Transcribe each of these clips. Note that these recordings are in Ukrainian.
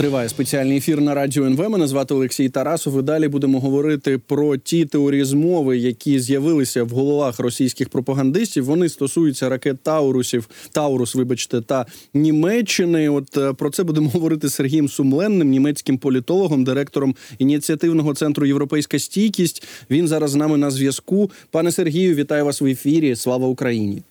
Триває спеціальний ефір на радіо НВ. Мене звати Олексій Тарасов. І Далі будемо говорити про ті теорії змови, які з'явилися в головах російських пропагандистів. Вони стосуються ракет Таурусів, Таурус, вибачте, та Німеччини. От е, про це будемо говорити з Сергієм Сумленним, німецьким політологом, директором ініціативного центру Європейська стійкість. Він зараз з нами на зв'язку. Пане Сергію, вітаю вас в ефірі. Слава Україні!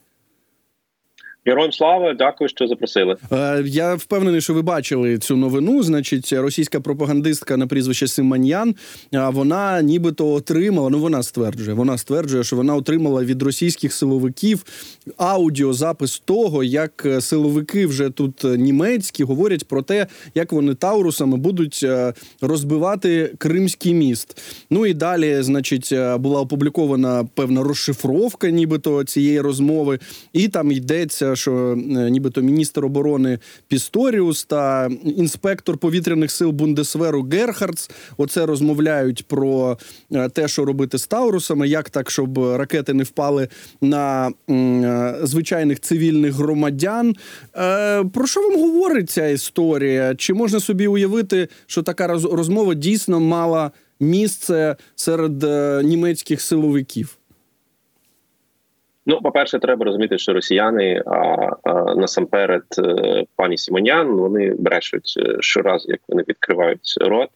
Героям слава, дякую, що запросили. Е, я впевнений, що ви бачили цю новину. Значить, російська пропагандистка на прізвище Симаньян. Вона нібито отримала. Ну вона стверджує. Вона стверджує, що вона отримала від російських силовиків аудіозапис того, як е, силовики вже тут е, німецькі говорять про те, як вони таурусами будуть розбивати Кримський міст. Ну і далі, значить, була опублікована певна розшифровка, нібито цієї розмови, і там йдеться що е, нібито міністр оборони Пісторіус та інспектор повітряних сил Бундесверу Герхардс оце розмовляють про е, те, що робити з Таурусами, як так, щоб ракети не впали на е, звичайних цивільних громадян. Про що вам говорить ця історія? Чи можна собі уявити, що така розмова дійсно мала місце серед німецьких силовиків? Ну, по перше, треба розуміти, що росіяни, а, а насамперед, е, пані Сімонян, вони брешуть е, щоразу, як вони відкривають рот,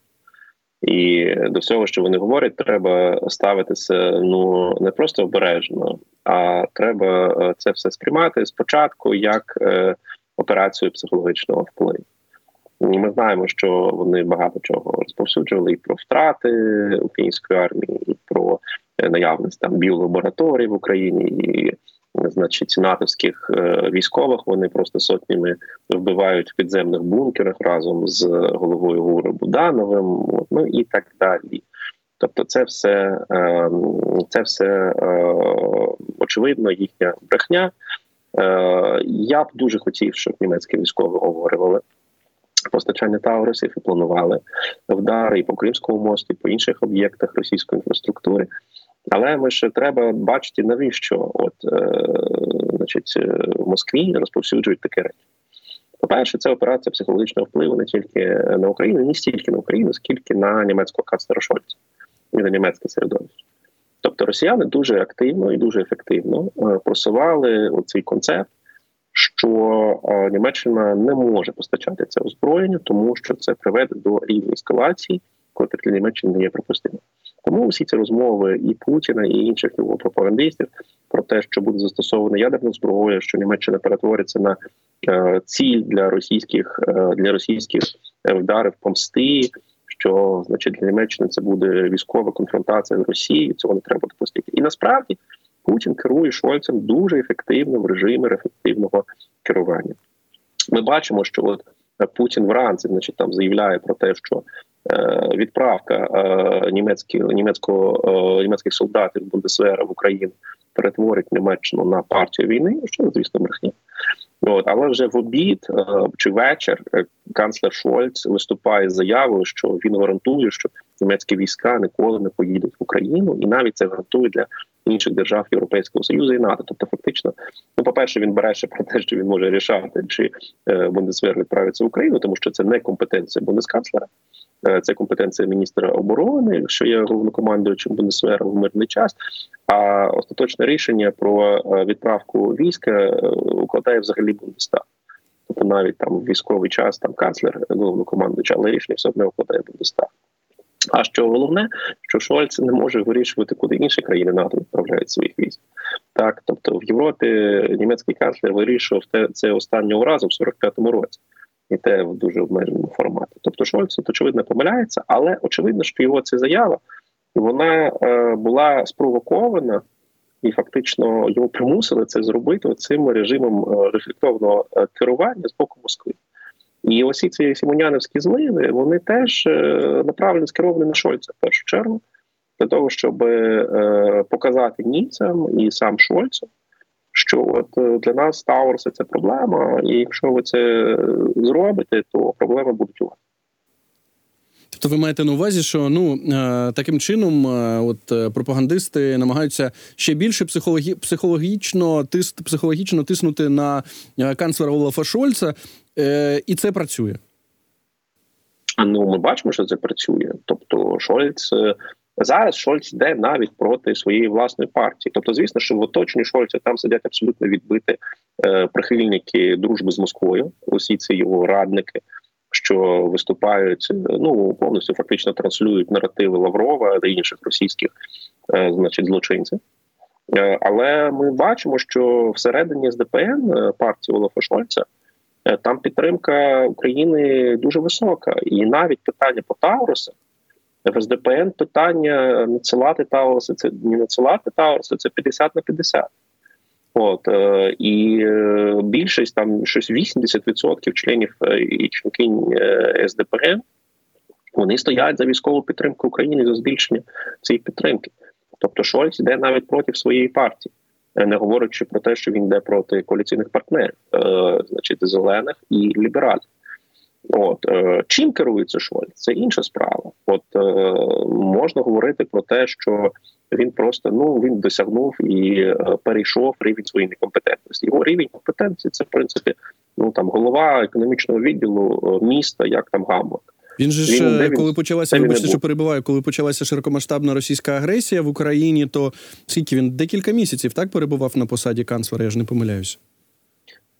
і до всього, що вони говорять, треба ставитися ну не просто обережно, а треба е, це все сприймати спочатку як е, операцію психологічного впливу. Ми знаємо, що вони багато чого розповсюджували і про втрати української армії, і про наявність там біолабораторій в Україні і. Значить, натовських е, військових вони просто сотнями вбивають в підземних бункерах разом з головою Гури Будановим, ну і так далі. Тобто, це все е, це все е, очевидно їхня брехня. Я б дуже хотів, щоб німецькі військові обговорювали постачання Таурусів і планували вдари і по Кримському мосту, і по інших об'єктах російської інфраструктури. Але ми ще треба бачити, навіщо от е, значить в Москві розповсюджують таке речі. По-перше, це операція психологічного впливу не тільки на Україну, не стільки на Україну, скільки на німецького канцлера Шольца і на німецьке середовище. Тобто росіяни дуже активно і дуже ефективно е, просували цей концепт, що е, Німеччина не може постачати це озброєння, тому що це приведе до рівня ескалації, котрий для Німеччини не є припустимим. Тому всі ці розмови і Путіна, і інших його пропагандистів про те, що буде застосована ядерна зброя, що Німеччина перетвориться на е, ціль для російських е, для російських вдарів помсти. Що значить для Німеччини це буде військова конфронтація з Росією? Цього не треба допустити. І насправді Путін керує Шольцем дуже ефективно в режимі ефективного керування. Ми бачимо, що от Путін вранці, значить, там заявляє про те, що Е, відправка е, німецьких німецького е, німецьких солдатів Бундесвера в Україну перетворить Німеччину на партію війни, що звісно брехня. От, але вже в обід чи вечір канцлер Шольц виступає з заявою, що він гарантує, що німецькі війська ніколи не поїдуть в Україну, і навіть це гарантує для інших держав Європейського союзу і НАТО. Тобто, фактично, ну по перше, він береше про те, що він може рішати, чи Бундесвер відправиться в Україну, тому що це не компетенція бундесканцлера. Е, це компетенція міністра оборони, що є головнокомандуючим Бундесвера в мирний час. А остаточне рішення про е, відправку війська е, укладає взагалі Бундестаг. Тобто навіть там військовий час там канцлер головнокомандуючий, але рішення все одно укладає Бундестаг. А що головне, що Шольц не може вирішувати, куди інші країни НАТО відправляють своїх військ. Так, тобто в Європі німецький канцлер вирішував це останнього разу в 45-му році і те в дуже обмеженому форматі. Тобто, Шольц очевидно помиляється, але очевидно, що його ця заява вона е, була спровокована. І фактично його примусили це зробити цим режимом е, рефлектовного е, керування з боку Москви. І ось ці сімонянівські зливи вони теж е, направлені скеровані на Шольца в першу чергу, для того, щоб показати німцям і сам Шольцу, що от е, для нас Таурси це проблема, і якщо ви це зробите, то проблеми будуть у вас. Тобто ви маєте на увазі, що ну е, таким чином, е, от пропагандисти намагаються ще більше психологі... психологічно тис... психологічно тиснути на канцлера Олафа Шольца, і це працює. Ну ми бачимо, що це працює. Тобто, Шольц зараз Шольц йде навіть проти своєї власної партії. Тобто, звісно, що в оточенні Шольца там сидять абсолютно відбити е, прихильники дружби з Москвою. Усі ці його радники, що виступають, ну повністю фактично транслюють наративи Лаврова та інших російських, е, значить, злочинців. Е, але ми бачимо, що всередині СДПН е, партії Олафа Шольца е, там підтримка України дуже висока, і навіть питання по Тауруса в СДПН питання надсилати Тауруси, це не надсилати Тауруси, це 50 на 50. От і більшість там щось 80% членів і членкинь СДПР, вони стоять за військову підтримку України за збільшення цієї підтримки. Тобто Шольц йде навіть проти своєї партії, е, не говорячи про те, що він йде проти коаліційних партнерів, е, значить зелених і лібералів. От е, чим керується Шольц? Це інша справа. От е, можна говорити про те, що він просто ну він досягнув і е, перейшов рівень своєї некомпетентності. Його рівень компетенції це в принципі ну там голова економічного відділу міста, як там Гамбург. Він же ж він, коли він, почалася, вибачте, що перебуваю, коли почалася широкомасштабна російська агресія в Україні, то скільки він декілька місяців так перебував на посаді канцлера? Я ж не помиляюся.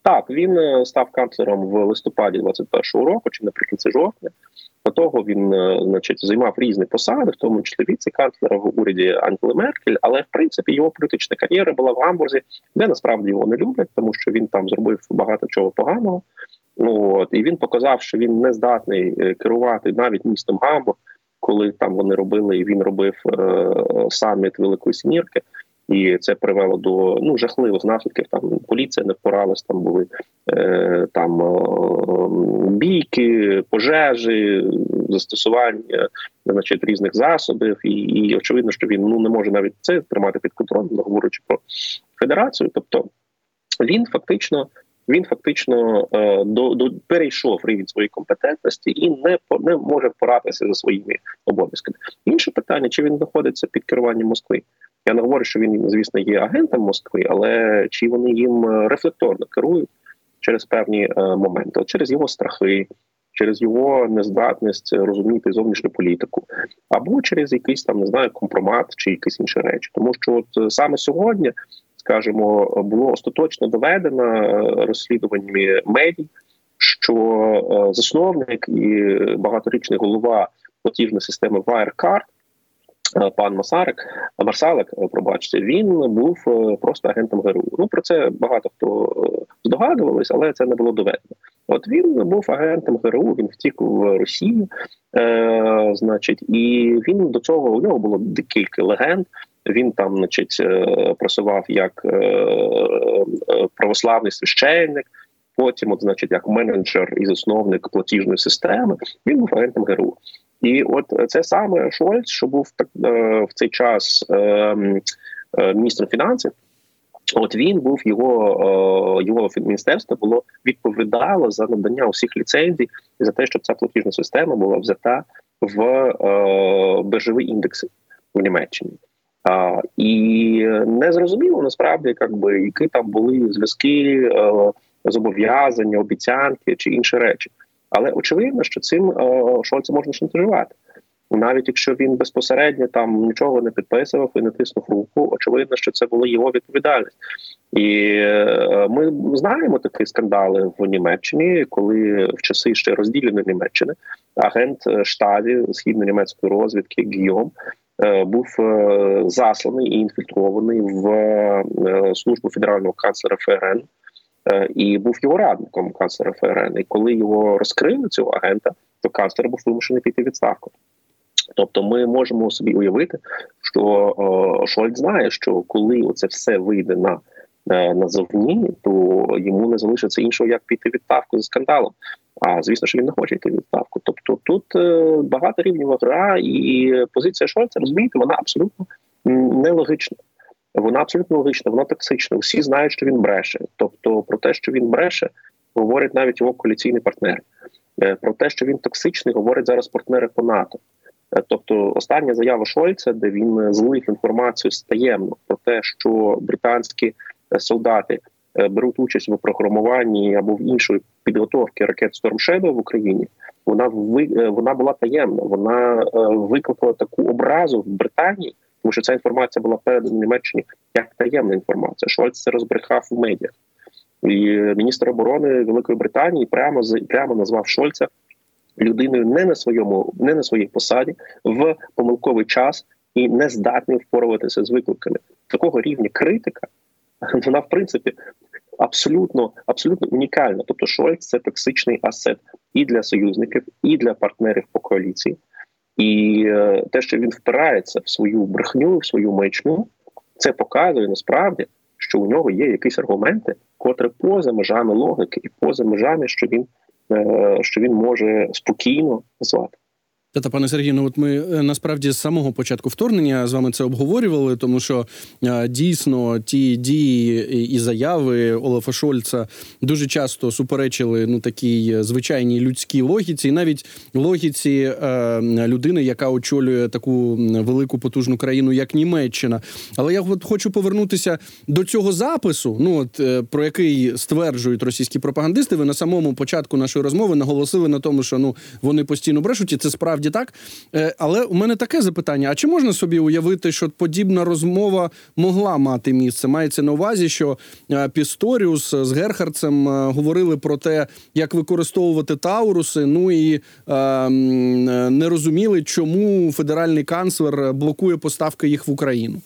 Так, він е, став канцлером в листопаді 21-го року, чи наприкінці жовтня. До того він, е, значить, займав різні посади, в тому числі віце-канцлера в уряді Ангели Меркель. Але в принципі його політична кар'єра була в Гамбурзі, де насправді його не люблять, тому що він там зробив багато чого поганого. Ну от і він показав, що він не здатний е, керувати навіть містом Гамбург, коли там вони робили, і він робив е, саміт Великої Сімірки. І це привело до ну жахливих наслідків. Там поліція не впоралась, там були е, там е, бійки, пожежі, застосування значить, різних засобів, і і очевидно, що він ну не може навіть це тримати під контролем, говорячи про федерацію. Тобто він фактично він фактично е, до, до перейшов рівень своєї компетентності і не не може впоратися за своїми обов'язками. Інше питання: чи він знаходиться під керуванням Москви? Я не говорю, що він, звісно, є агентом Москви, але чи вони їм е, рефлекторно керують через певні е, моменти, через його страхи. Через його нездатність розуміти зовнішню політику, або через якийсь там не знаю компромат чи якісь інші речі, тому що от саме сьогодні скажімо, було остаточно доведено е, розслідуваннями медій, що е, засновник і багаторічний голова платіжної системи Wirecard, е, пан Масарик Марсалик, пробачте, він був просто агентом ГРУ. Ну про це багато хто здогадувались, але це не було доведено. От він був агентом ГРУ, він втік в Росію, е, значить, і він до цього у нього було декілька легенд. Він там, значить, е, працював як е, е, православний священник. Потім, от, значить, як менеджер і засновник платіжної системи, він був агентом ГРУ. І от це саме Шольц, що був так в цей час міністром фінансів. От він був його його міністерство було відповідало за надання усіх ліцензій і за те, щоб ця платіжна система була взята в биржові індекси в Німеччині. А, І не зрозуміло насправді, якби які там були зв'язки, е, зобов'язання, обіцянки чи інші речі. Але очевидно, що цим е, Шольцем можна шантажувати. Навіть якщо він безпосередньо там нічого не підписував і не тиснув руку, очевидно, що це була його відповідальність, і е, ми знаємо такі скандали в Німеччині, коли в часи ще розділеної Німеччини агент штабі східно-німецької розвідки Гійом Е, був е, засланий і інфільтрований в е, службу федерального канцлера ФРН і був його радником канцлера ФРН. І коли його розкрили цього агента, то канцлер був вимушений піти відставку. Тобто, ми можемо собі уявити, що Шольц знає, що коли це все вийде на назовні, то йому не залишиться іншого, як піти відставку за скандалом. А звісно, що він не хоче йти відставку. Тобто тут е, багато рівнів гра, і позиція Шольца, розумієте, вона абсолютно нелогічна. Вона абсолютно логічна, вона токсична. Всі знають, що він бреше. Тобто, про те, що він бреше, говорять навіть його коаліційні партнери. Е, про те, що він токсичний, говорять зараз партнери по НАТО. Е, тобто, остання заява Шольца, де він злив інформацію стаємно про те, що британські солдати беруть участь в програмуванні або в іншої підготовки ракет Storm Shadow в Україні. Вона вона була таємна. Вона викликала таку образу в Британії, тому що ця інформація була передана Німеччині як таємна інформація. Шольц це розбрехав в медіах. І міністр оборони Великої Британії прямо прямо назвав Шольца людиною не на своєму, не на своїй посаді в помилковий час і не здатним впоратися з викликами такого рівня критика. Вона в принципі абсолютно абсолютно унікальна. Тобто, Шольц це токсичний асет і для союзників, і для партнерів по коаліції. І е, те, що він впирається в свою брехню, в свою маячню, це показує насправді, що у нього є якісь аргументи, котре поза межами логіки і поза межами, що він е, що він може спокійно назвати. Та пане Сергію, ну от ми е, насправді з самого початку вторгнення з вами це обговорювали, тому що а, дійсно ті дії і заяви Олафа Шольца дуже часто суперечили ну такій звичайній людській логіці, і навіть логіці е, людини, яка очолює таку велику потужну країну, як Німеччина. Але я от хочу повернутися до цього запису. Ну от е, про який стверджують російські пропагандисти. Ви на самому початку нашої розмови наголосили на тому, що ну вони постійно брешуть, і це справді насправді так. Е, але у мене таке запитання: а чи можна собі уявити, що подібна розмова могла мати місце? Мається на увазі, що е, Пісторіус з Герхардцем е, говорили про те, як використовувати Тауруси, ну і не розуміли, чому федеральний канцлер блокує поставки їх в Україну.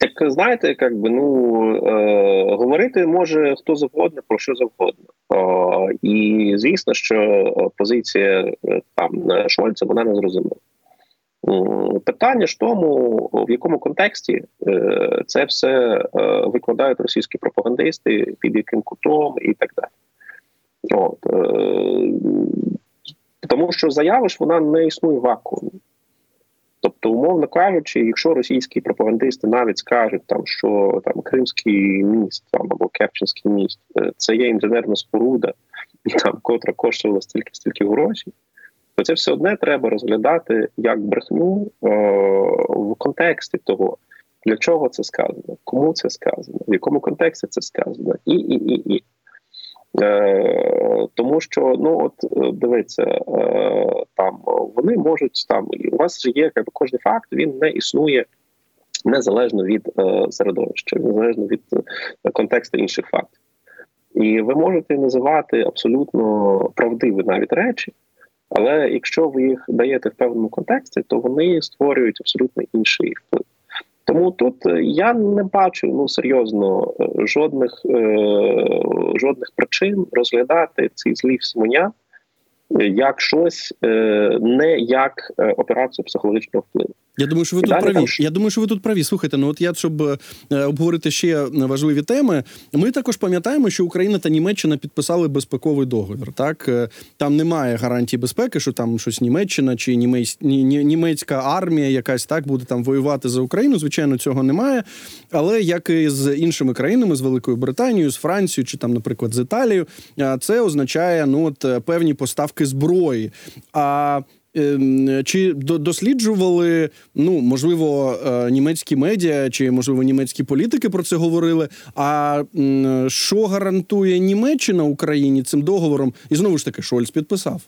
Так знаєте, як би ну е, говорити може хто завгодно про що завгодно, Е, і звісно, що позиція е, там Шольца вона не зрозуміла. Питання ж тому, в якому контексті е, це все е, викладають російські пропагандисти, під яким кутом і так далі. От, Тому що заява ж вона не існує вакуумі. Тобто, умовно кажучи, якщо російські пропагандисти навіть скажуть, там що там Кримський міст там або Керченський міст е, це є інженерна споруда, там котра коштувала стільки стільки грошей, то це все одне треба розглядати як брехню е- в контексті того, для чого це сказано, кому це сказано, в якому контексті це сказано, і і і і. Е, Тому що ну от е, дивиться, е, там вони можуть там у вас же є кожен факт, він не існує незалежно від е, середовища, незалежно від е, контексту інших фактів. І ви можете називати абсолютно правдиві навіть речі, але якщо ви їх даєте в певному контексті, то вони створюють абсолютно інший вплив. Тому тут е, я не бачу ну серйозно е, жодних е, жодних причин розглядати ці злі Сімоня як щось е, не як е, операцію психологічного впливу. Я думаю, що ви тут праві. Я думаю, що ви тут праві. Слухайте, ну от я щоб е, обговорити ще важливі теми. Ми також пам'ятаємо, що Україна та Німеччина підписали безпековий договір. Так там немає гарантії безпеки, що там щось Німеччина чи німець, німецька армія, якась так буде там воювати за Україну. Звичайно, цього немає. Але як і з іншими країнами, з Великою Британією, з Францією чи там, наприклад, з Італією, це означає ну от певні поставки зброї. А ем, чи досліджували, ну можливо, е, німецькі медіа, чи можливо німецькі політики про це говорили? А що гарантує Німеччина Україні цим договором? І знову ж таки, Шольц підписав.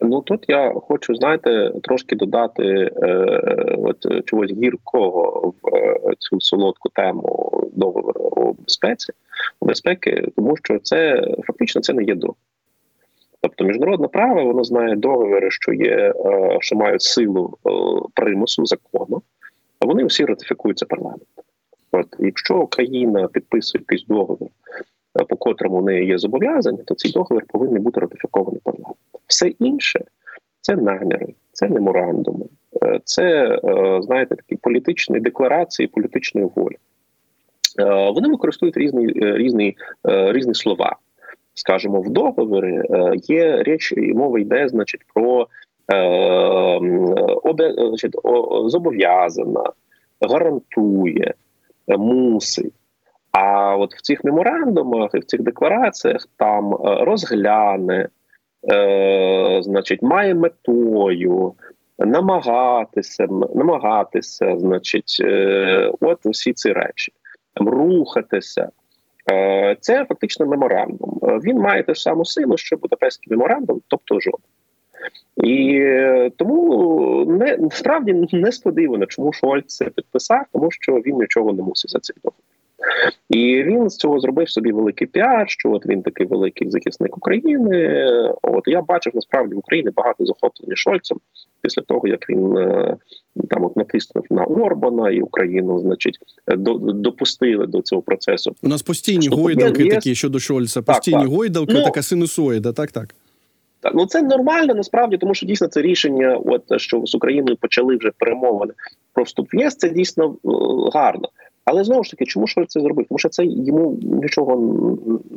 Ну тут я хочу, знаєте, трошки додати е, от чогось гіркого в е, цю солодку тему договору безпеці безпеки, тому що це фактично це не є договір. Тобто міжнародне право воно знає договори, що є, е, що мають силу е, примусу закону, а вони всі ратифікуються парламентом. От якщо країна підписує якийсь договір, е, по котрому в неї є зобов'язання, то цей договір повинен бути ратифікований парламентом. Все інше це наміри, це меморандуми, це знаєте такі політичні декларації політичної волі. Вони використовують різні різні, різні слова скажімо, в договорі е, є річ, і мова йде, значить, про е, значить, зобов'язана, гарантує, мусить. А от в цих меморандумах і в цих деклараціях там е, розгляне, е, значить, має метою намагатися, намагатися, значить, е, от усі ці речі. рухатися. Е, це фактично меморандум. Е, він має те ж саму силу, що Будапештський меморандум, тобто жоден. І е, тому не справді не сподівано, чому Шольц це підписав, тому що він нічого не мусить за це робити. І він з цього зробив собі великий піар, що от він такий великий захисник України. От я бачив насправді в Україні багато захоплення Шольцем після того, як він е, там от натиснув на Орбана і Україну, значить, до, допустили до цього процесу. У нас постійні Що гойдалки є- такі щодо Шольца. Постійні так. гойдалки, Ну, така синусоїда. Так, так. Так, ну це нормально насправді, тому що дійсно це рішення, от що з Україною почали вже перемовини про вступ в ЄС, це дійсно е, гарно. Але знову ж таки, чому Шольц це зробив? Тому що це йому нічого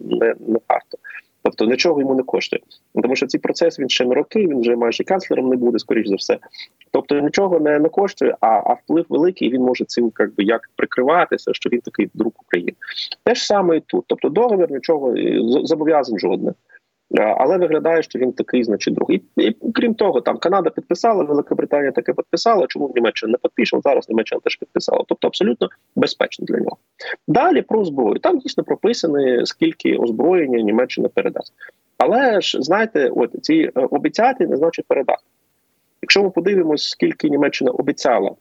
не, не варто. Тобто нічого йому не коштує. Тому що цей процес він ще не роки, він вже майже канцлером не буде, скоріш за все. Тобто нічого не, не коштує, а, а вплив великий, і він може цим як би як прикриватися, що він такий друг України. Те ж саме і тут. Тобто договір нічого зобов'язань жодне. Е, Але виглядає, що він такий, значить, другий. І, крім того, там Канада підписала, Велика Британія таке підписала. Чому Німеччина не підпише? Зараз Німеччина теж підписала. Тобто абсолютно безпечно для нього. Далі про зброю. Там дійсно прописано, скільки озброєння Німеччина передасть. Але ж знаєте, от ці е, обіцяти не значить передати. Якщо ми подивимось, скільки Німеччина обіцяла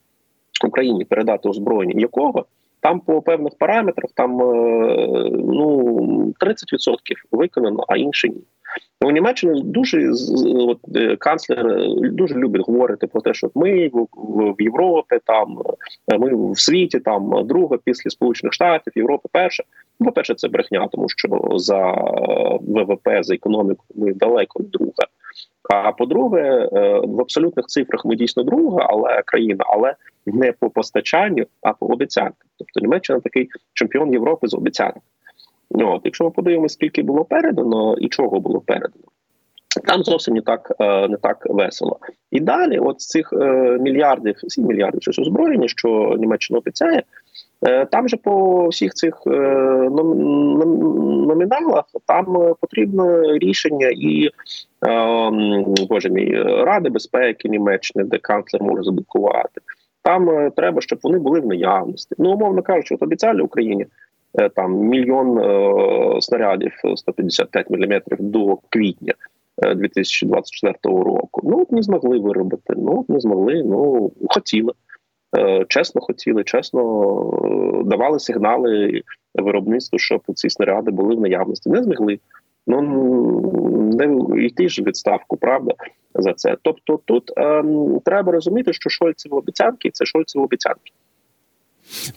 Україні передати озброєння, якого там по певних параметрах там е, ну 30% виконано, а інше ні. У Німеччині дуже от, е, канцлер е, дуже любить говорити про те, що ми в, в, Європі, там е, ми в світі, там друга після Сполучених Штатів, Європи перша. Ну, по-перше, це брехня, тому що за ВВП, за економіку ми далеко друга. А по-друге, в абсолютних цифрах ми дійсно друга, але країна, але не по постачанню, а по обіцянкам. Тобто Німеччина такий чемпіон Європи з обіцянок. Ну, От, якщо ми подивимося, скільки було передано і чого було передано, там зовсім не так е, не так весело. І далі, от з цих е, мільярдів, 7 мільярдів щось озброєння, що Німеччина обіцяє, е, там же по всіх цих ном- ном- номіналах там потрібно рішення і боже мій Ради безпеки Німеччини, де канцлер може заблокувати. Там треба, щоб вони були в наявності. Ну, умовно кажучи, от обіцяли Україні там мільйон е, снарядів 155 мм до квітня е, 2024 року. Ну не змогли виробити. Ну не змогли. Ну хотіли. Е, Чесно хотіли, чесно е, давали сигнали виробництву, щоб ці снаряди були в наявності. Не змогли. Ну не йти ж відставку, правда, за це. Тобто, тут ем, треба розуміти, що Шольцеві обіцянки це Шольцеві обіцянки.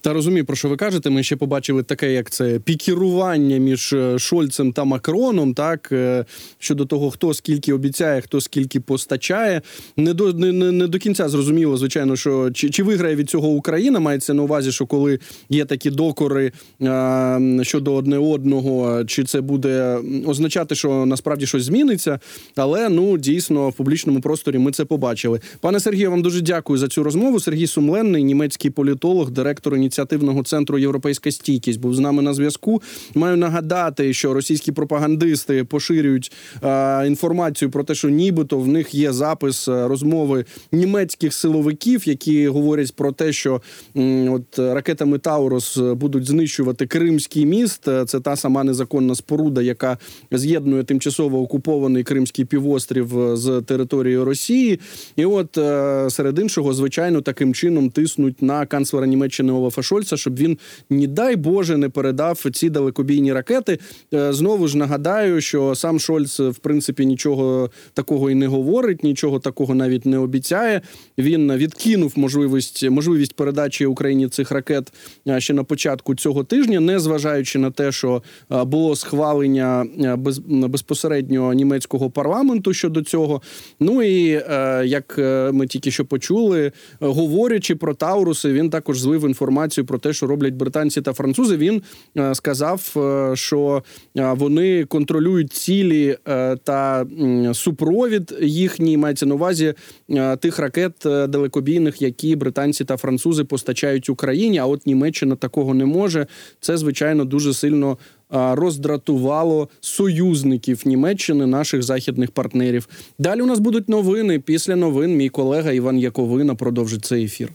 Та розумію, про що ви кажете. Ми ще побачили таке, як це пікірування між е, Шольцем та Макроном, так е, щодо того, хто скільки обіцяє, хто скільки постачає. Не до не, не, до кінця зрозуміло, звичайно, що чи, чи виграє від цього Україна. Мається на увазі, що коли є такі докори е, щодо одне одного, чи це буде означати, що насправді щось зміниться. Але ну дійсно в публічному просторі ми це побачили. Пане Сергію, вам дуже дякую за цю розмову. Сергій Сумленний, німецький політолог, директор ініціативного центру Європейська стійкість, був з нами на зв'язку. Маю нагадати, що російські пропагандисти поширюють е, інформацію про те, що нібито в них є запис е, розмови німецьких силовиків, які говорять про те, що м, от ракетами Таурос будуть знищувати Кримський міст. Е, Це та сама незаконна споруда, яка з'єднує тимчасово окупований Кримський півострів е, з територією Росії. І от е, серед іншого, звичайно, таким чином тиснуть на канцлера Німеччини Олафа Шольца, щоб він, не дай Боже, не передав ці далекобійні ракети. Е, Знову ж нагадаю, що сам Шольц, в принципі, нічого такого і не говорить, нічого такого навіть не обіцяє. Він відкинув можливість можливість передачі Україні цих ракет е, ще на початку цього тижня, не зважаючи на те, що е, було схвалення без, безпосередньо німецького парламенту щодо цього. Ну і як ми тільки що почули, говорячи про Тауруси, він також злив інформацію про те, що роблять британці та французи. Він е, сказав, е, що е, вони контролюють цілі та супровід їхній мається на увазі тих ракет далекобійних, які британці та французи постачають Україні. А от Німеччина такого не може. Це звичайно дуже сильно. Роздратувало союзників Німеччини, наших західних партнерів. Далі у нас будуть новини. Після новин мій колега Іван Яковина продовжить цей ефір.